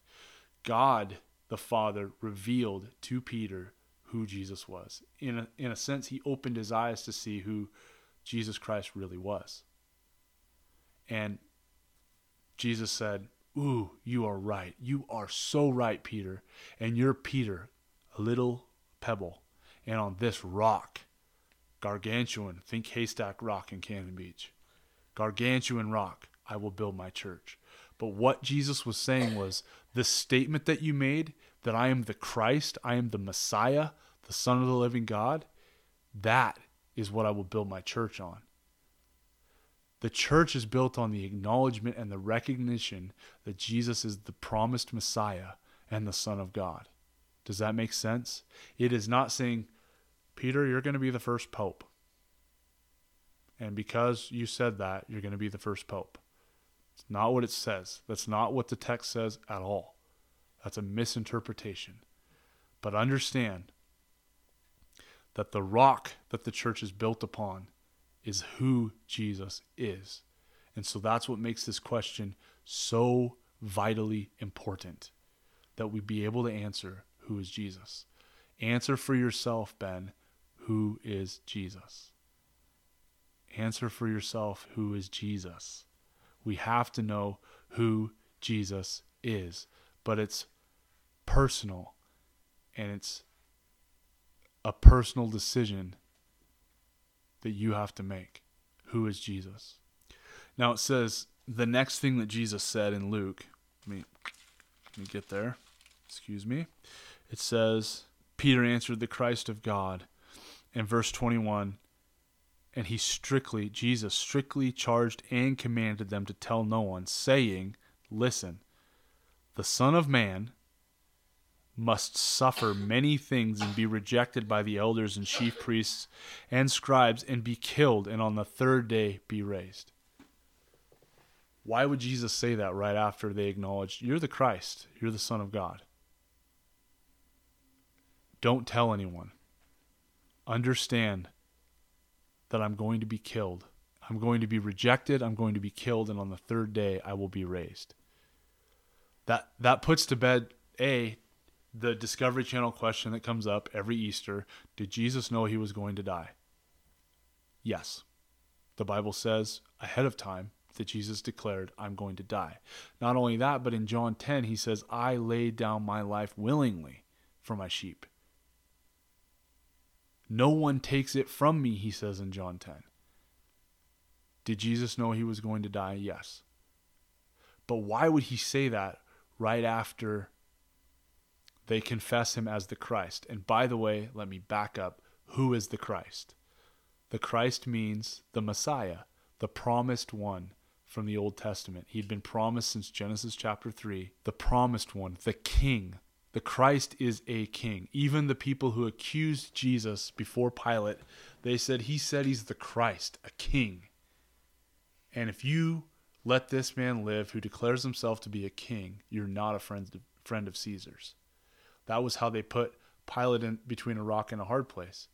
God the Father revealed to Peter who Jesus was. In a, in a sense, he opened his eyes to see who Jesus Christ really was. And Jesus said, Ooh, you are right. You are so right, Peter. And you're Peter, a little pebble. And on this rock, gargantuan, think haystack rock in Cannon Beach, gargantuan rock, I will build my church. But what Jesus was saying was the statement that you made that I am the Christ, I am the Messiah, the Son of the living God, that is what I will build my church on. The church is built on the acknowledgement and the recognition that Jesus is the promised Messiah and the Son of God. Does that make sense? It is not saying, Peter, you're going to be the first pope. And because you said that, you're going to be the first pope. It's not what it says. That's not what the text says at all. That's a misinterpretation. But understand that the rock that the church is built upon is who Jesus is. And so that's what makes this question so vitally important that we be able to answer who is Jesus. Answer for yourself, Ben, who is Jesus. Answer for yourself who is Jesus we have to know who Jesus is. But it's personal and it's a personal decision that you have to make. Who is Jesus? Now it says the next thing that Jesus said in Luke, let me, let me get there. Excuse me. It says, Peter answered the Christ of God. In verse 21, and he strictly, Jesus strictly charged and commanded them to tell no one, saying, Listen, the Son of Man must suffer many things and be rejected by the elders and chief priests and scribes and be killed and on the third day be raised. Why would Jesus say that right after they acknowledged, You're the Christ, you're the Son of God? Don't tell anyone. Understand that I'm going to be killed. I'm going to be rejected, I'm going to be killed, and on the third day I will be raised. That that puts to bed A the Discovery Channel question that comes up every Easter. Did Jesus know he was going to die? Yes. The Bible says ahead of time that Jesus declared, I'm going to die. Not only that, but in John 10, he says, I laid down my life willingly for my sheep. No one takes it from me, he says in John 10. Did Jesus know he was going to die? Yes. But why would he say that right after they confess him as the Christ? And by the way, let me back up. Who is the Christ? The Christ means the Messiah, the promised one from the Old Testament. He'd been promised since Genesis chapter 3, the promised one, the king, the Christ is a king. Even the people who accused Jesus before Pilate, they said he said he's the Christ, a king. And if you let this man live who declares himself to be a king, you're not a friend friend of Caesar's. That was how they put Pilate in between a rock and a hard place.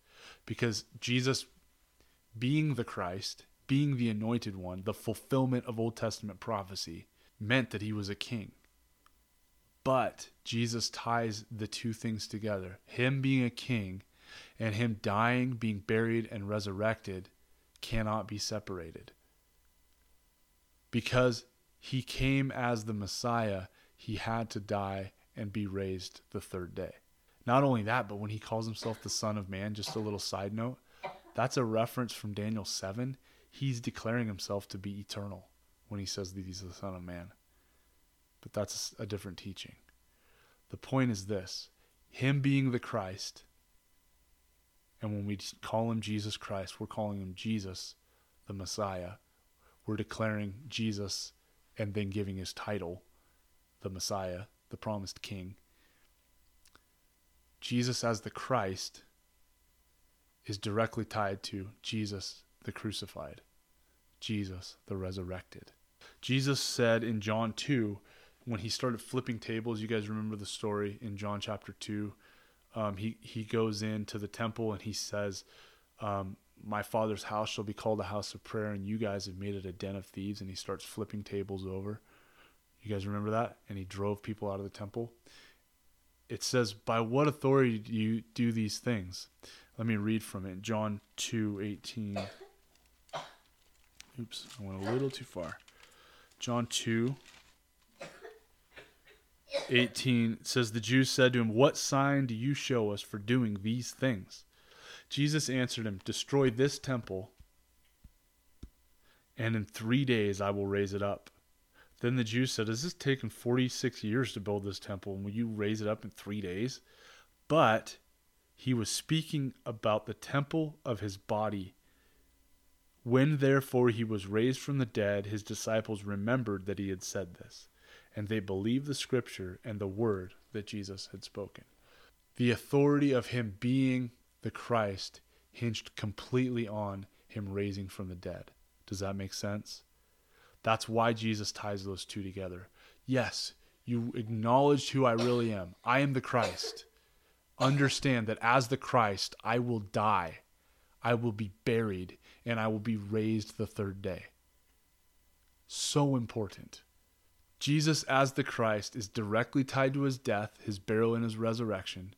Because Jesus being the Christ, being the anointed one, the fulfillment of Old Testament prophecy, meant that he was a king. But Jesus ties the two things together. Him being a king and him dying, being buried, and resurrected cannot be separated. Because he came as the Messiah, he had to die and be raised the third day. Not only that, but when he calls himself the Son of Man, just a little side note, that's a reference from Daniel 7. He's declaring himself to be eternal when he says that he's the Son of Man. But that's a different teaching. The point is this Him being the Christ, and when we call Him Jesus Christ, we're calling Him Jesus, the Messiah. We're declaring Jesus and then giving His title the Messiah, the promised king. Jesus as the Christ is directly tied to Jesus the crucified, Jesus the resurrected. Jesus said in John 2, when he started flipping tables, you guys remember the story in John chapter 2. Um, he, he goes into the temple and he says, um, My father's house shall be called a house of prayer, and you guys have made it a den of thieves. And he starts flipping tables over. You guys remember that? And he drove people out of the temple. It says, By what authority do you do these things? Let me read from it. John 2 18. Oops, I went a little too far. John 2 18 says, The Jews said to him, What sign do you show us for doing these things? Jesus answered him, Destroy this temple, and in three days I will raise it up. Then the Jews said, Has this taken 46 years to build this temple, and will you raise it up in three days? But he was speaking about the temple of his body. When therefore he was raised from the dead, his disciples remembered that he had said this, and they believed the scripture and the word that Jesus had spoken. The authority of him being the Christ hinged completely on him raising from the dead. Does that make sense? That's why Jesus ties those two together. Yes, you acknowledged who I really am. I am the Christ. Understand that as the Christ, I will die, I will be buried, and I will be raised the third day. So important. Jesus, as the Christ, is directly tied to his death, his burial, and his resurrection,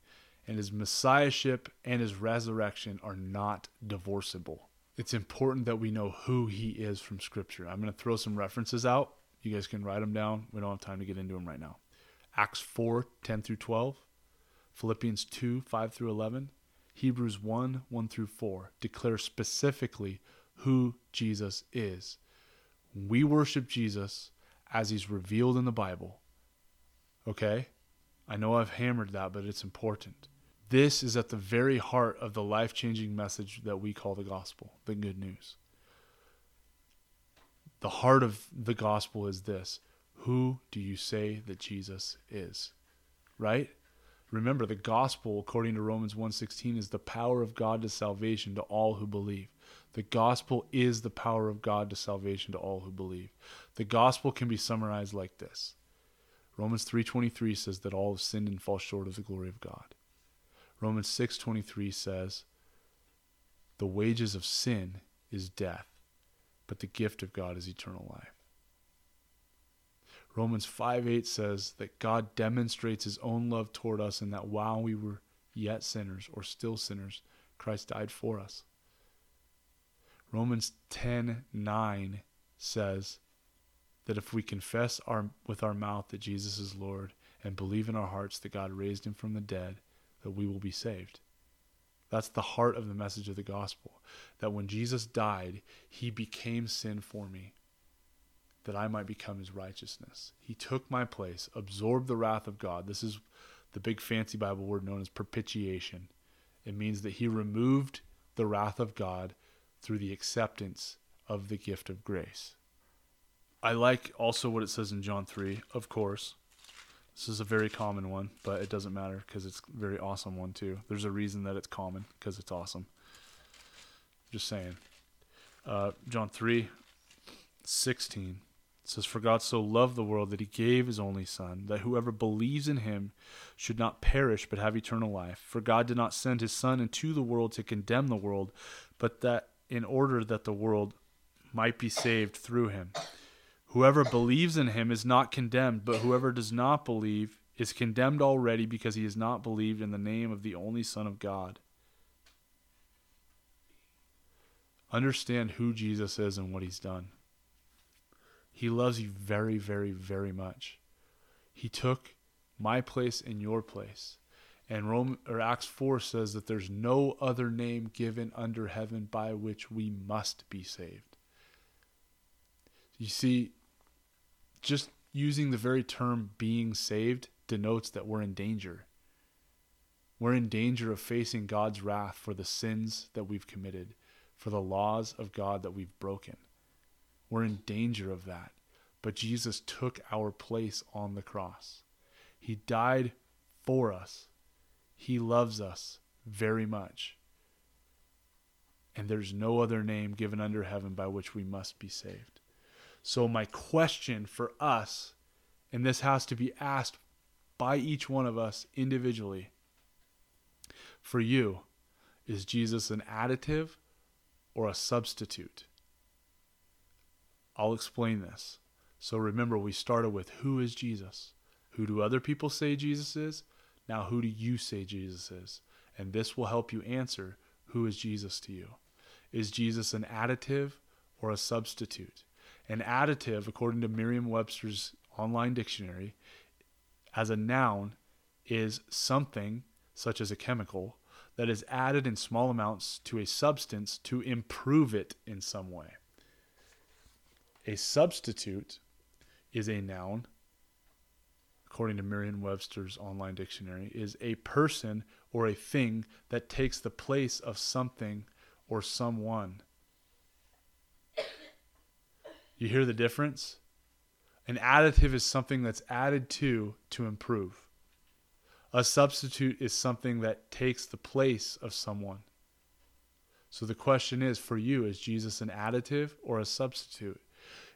and his messiahship and his resurrection are not divorceable. It's important that we know who he is from Scripture. I'm going to throw some references out. You guys can write them down. We don't have time to get into them right now. Acts 4 10 through 12, Philippians 2 5 through 11, Hebrews 1 1 through 4 declare specifically who Jesus is. We worship Jesus as he's revealed in the Bible. Okay? I know I've hammered that, but it's important. This is at the very heart of the life changing message that we call the gospel, the good news. The heart of the gospel is this Who do you say that Jesus is? Right? Remember, the gospel, according to Romans 1.16, is the power of God to salvation to all who believe. The gospel is the power of God to salvation to all who believe. The gospel can be summarized like this. Romans 3:23 says that all have sinned and fall short of the glory of God. Romans 6:23 says the wages of sin is death, but the gift of God is eternal life. Romans 5:8 says that God demonstrates his own love toward us and that while we were yet sinners or still sinners, Christ died for us. Romans 10:9 says that if we confess our, with our mouth that Jesus is Lord and believe in our hearts that God raised him from the dead, that we will be saved. That's the heart of the message of the gospel. That when Jesus died, he became sin for me that I might become his righteousness. He took my place, absorbed the wrath of God. This is the big fancy Bible word known as propitiation. It means that he removed the wrath of God through the acceptance of the gift of grace. I like also what it says in John 3, of course. This is a very common one, but it doesn't matter because it's a very awesome one too. There's a reason that it's common because it's awesome. Just saying. Uh, John 3, 16 it says, For God so loved the world that he gave his only Son, that whoever believes in him should not perish but have eternal life. For God did not send his Son into the world to condemn the world, but that in order that the world might be saved through him. Whoever believes in him is not condemned, but whoever does not believe is condemned already because he has not believed in the name of the only Son of God. Understand who Jesus is and what he's done. He loves you very, very, very much. He took my place and your place. And Rome or Acts 4 says that there's no other name given under heaven by which we must be saved. You see, just using the very term being saved denotes that we're in danger. We're in danger of facing God's wrath for the sins that we've committed, for the laws of God that we've broken. We're in danger of that. but Jesus took our place on the cross. He died for us. He loves us very much. And there's no other name given under heaven by which we must be saved. So, my question for us, and this has to be asked by each one of us individually for you, is Jesus an additive or a substitute? I'll explain this. So remember, we started with who is Jesus? Who do other people say Jesus is? Now, who do you say Jesus is? And this will help you answer who is Jesus to you. Is Jesus an additive or a substitute? An additive, according to Merriam Webster's online dictionary, as a noun, is something, such as a chemical, that is added in small amounts to a substance to improve it in some way. A substitute is a noun, according to Merriam Webster's online dictionary, is a person or a thing that takes the place of something or someone. You hear the difference? An additive is something that's added to to improve. A substitute is something that takes the place of someone. So the question is for you is Jesus an additive or a substitute?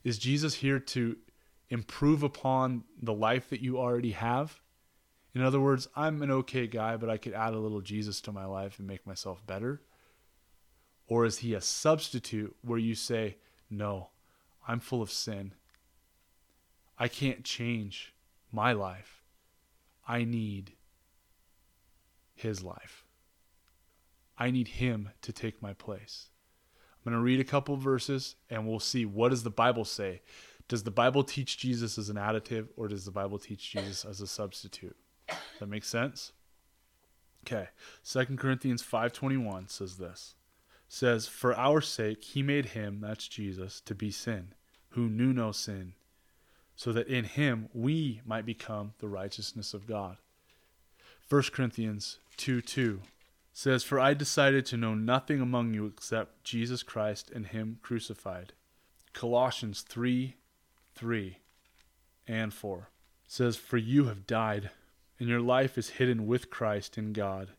Is Jesus here to improve upon the life that you already have? In other words, I'm an okay guy, but I could add a little Jesus to my life and make myself better? Or is he a substitute where you say, No, I'm full of sin. I can't change my life. I need his life. I need him to take my place. I'm going to read a couple verses and we'll see what does the Bible say? Does the Bible teach Jesus as an additive or does the Bible teach Jesus as a substitute? That makes sense? Okay. 2 Corinthians 5:21 says this. Says, "For our sake he made him, that's Jesus, to be sin, who knew no sin, so that in him we might become the righteousness of God." 1 Corinthians 2 2 says, For I decided to know nothing among you except Jesus Christ and Him crucified. Colossians 3 3 and 4 says, For you have died, and your life is hidden with Christ in God.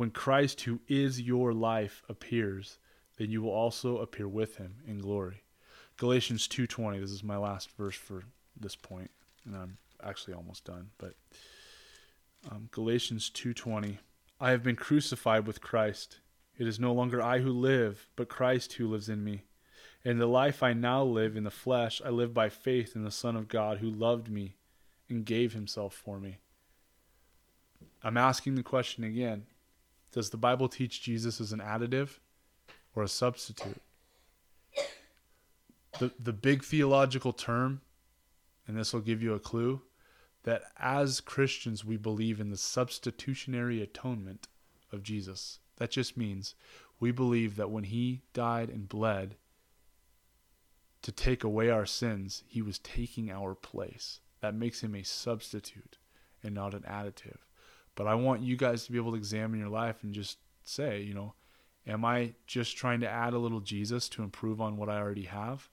When Christ, who is your life, appears, then you will also appear with him in glory. Galatians 2:20 this is my last verse for this point and I'm actually almost done but um, Galatians 2:20 I have been crucified with Christ. It is no longer I who live, but Christ who lives in me. And the life I now live in the flesh, I live by faith in the Son of God who loved me and gave himself for me. I'm asking the question again Does the Bible teach Jesus as an additive or a substitute? The, the big theological term, and this will give you a clue, that as Christians we believe in the substitutionary atonement of Jesus. That just means we believe that when he died and bled to take away our sins, he was taking our place. That makes him a substitute and not an additive. But I want you guys to be able to examine your life and just say, you know, am I just trying to add a little Jesus to improve on what I already have?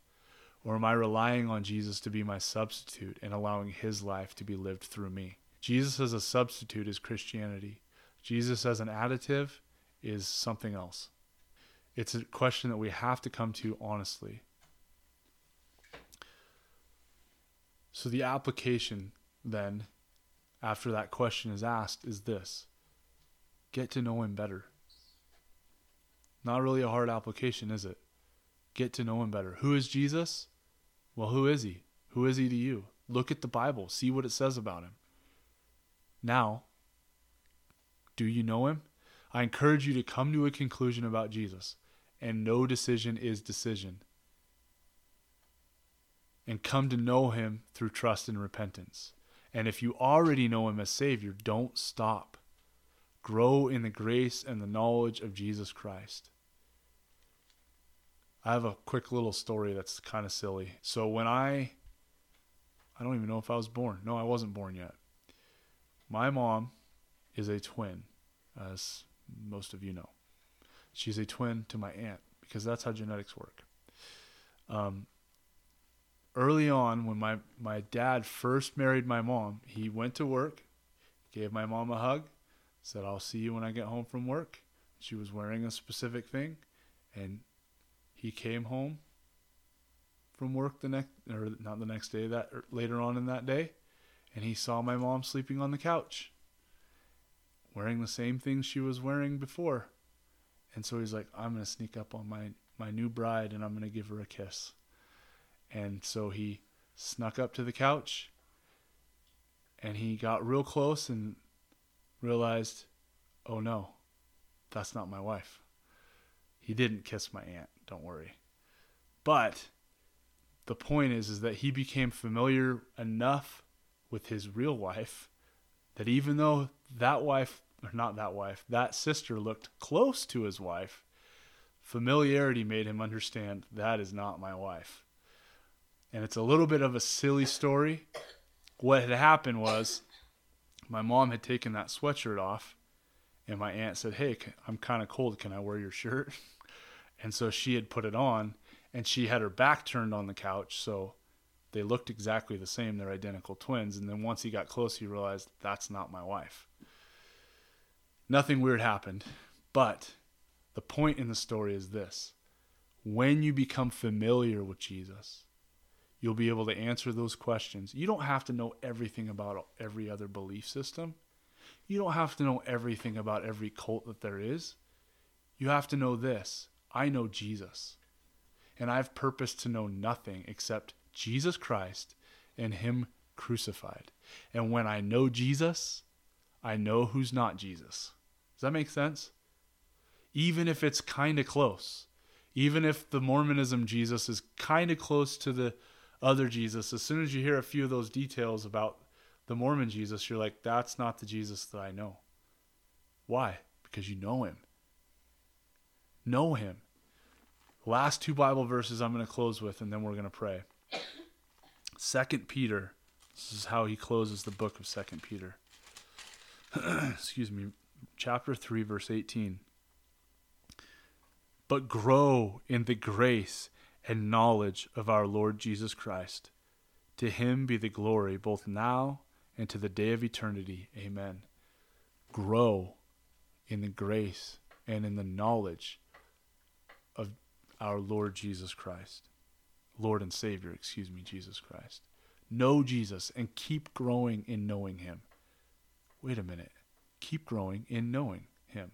Or am I relying on Jesus to be my substitute and allowing his life to be lived through me? Jesus as a substitute is Christianity. Jesus as an additive is something else. It's a question that we have to come to honestly. So, the application then, after that question is asked, is this get to know him better. Not really a hard application, is it? Get to know him better. Who is Jesus? Well, who is he? Who is he to you? Look at the Bible, see what it says about him. Now, do you know him? I encourage you to come to a conclusion about Jesus, and no decision is decision. And come to know him through trust and repentance. And if you already know him as Savior, don't stop. Grow in the grace and the knowledge of Jesus Christ. I have a quick little story that's kind of silly. So when I I don't even know if I was born. No, I wasn't born yet. My mom is a twin, as most of you know. She's a twin to my aunt because that's how genetics work. Um, early on when my, my dad first married my mom, he went to work, gave my mom a hug, said, I'll see you when I get home from work. She was wearing a specific thing, and he came home from work the next, or not the next day, that er, later on in that day, and he saw my mom sleeping on the couch, wearing the same thing she was wearing before. And so he's like, I'm gonna sneak up on my my new bride and I'm gonna give her a kiss. And so he snuck up to the couch and he got real close and realized, oh no, that's not my wife. He didn't kiss my aunt, don't worry. But the point is is that he became familiar enough with his real wife that even though that wife or not that wife, that sister looked close to his wife, familiarity made him understand that is not my wife. And it's a little bit of a silly story. What had happened was my mom had taken that sweatshirt off, and my aunt said, Hey, I'm kind of cold. Can I wear your shirt? And so she had put it on, and she had her back turned on the couch. So they looked exactly the same. They're identical twins. And then once he got close, he realized that's not my wife. Nothing weird happened. But the point in the story is this when you become familiar with Jesus, you'll be able to answer those questions. You don't have to know everything about every other belief system. You don't have to know everything about every cult that there is. You have to know this I know Jesus. And I've purposed to know nothing except Jesus Christ and Him crucified. And when I know Jesus, I know who's not Jesus. Does that make sense? Even if it's kind of close, even if the Mormonism Jesus is kind of close to the other Jesus, as soon as you hear a few of those details about the Mormon Jesus, you're like, that's not the Jesus that I know. Why? Because you know him. Know him. Last two Bible verses I'm going to close with, and then we're going to pray. Second Peter. This is how he closes the book of Second Peter. Excuse me, chapter 3, verse 18. But grow in the grace and knowledge of our Lord Jesus Christ. To him be the glory both now and to the day of eternity. Amen. Grow in the grace and in the knowledge of our Lord Jesus Christ. Lord and Savior, excuse me, Jesus Christ. Know Jesus and keep growing in knowing him. Wait a minute keep growing in knowing Him.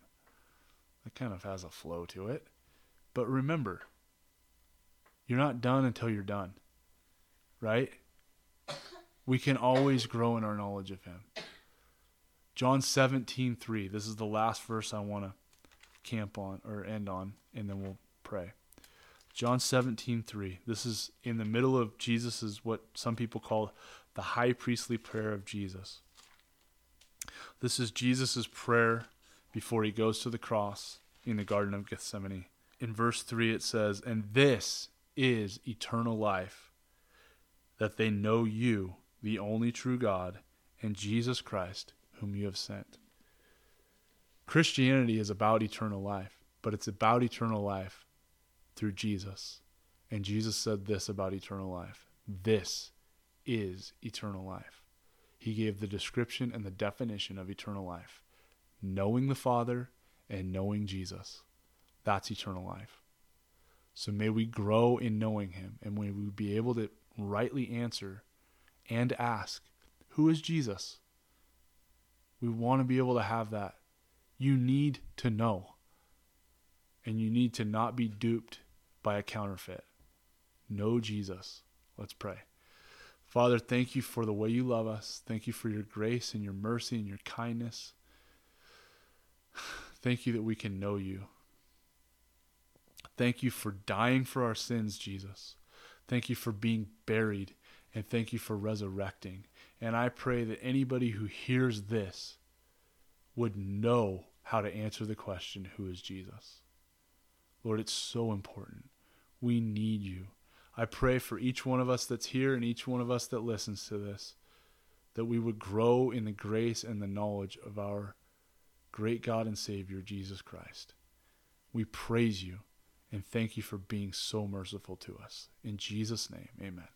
That kind of has a flow to it. But remember, you're not done until you're done, right? We can always grow in our knowledge of Him. John 17, 3. This is the last verse I want to camp on or end on, and then we'll pray. John 17, 3. This is in the middle of Jesus's what some people call the high priestly prayer of Jesus. This is Jesus' prayer before he goes to the cross in the Garden of Gethsemane. In verse 3, it says, And this is eternal life, that they know you, the only true God, and Jesus Christ, whom you have sent. Christianity is about eternal life, but it's about eternal life through Jesus. And Jesus said this about eternal life this is eternal life he gave the description and the definition of eternal life knowing the Father and knowing Jesus. That's eternal life. So may we grow in knowing him and may we be able to rightly answer and ask, Who is Jesus? We want to be able to have that. You need to know. And you need to not be duped by a counterfeit. Know Jesus. Let's pray. Father, thank you for the way you love us. Thank you for your grace and your mercy and your kindness. Thank you that we can know you. Thank you for dying for our sins, Jesus. Thank you for being buried, and thank you for resurrecting. And I pray that anybody who hears this would know how to answer the question, Who is Jesus? Lord, it's so important. We need you. I pray for each one of us that's here and each one of us that listens to this that we would grow in the grace and the knowledge of our great God and Savior, Jesus Christ. We praise you and thank you for being so merciful to us. In Jesus' name, amen.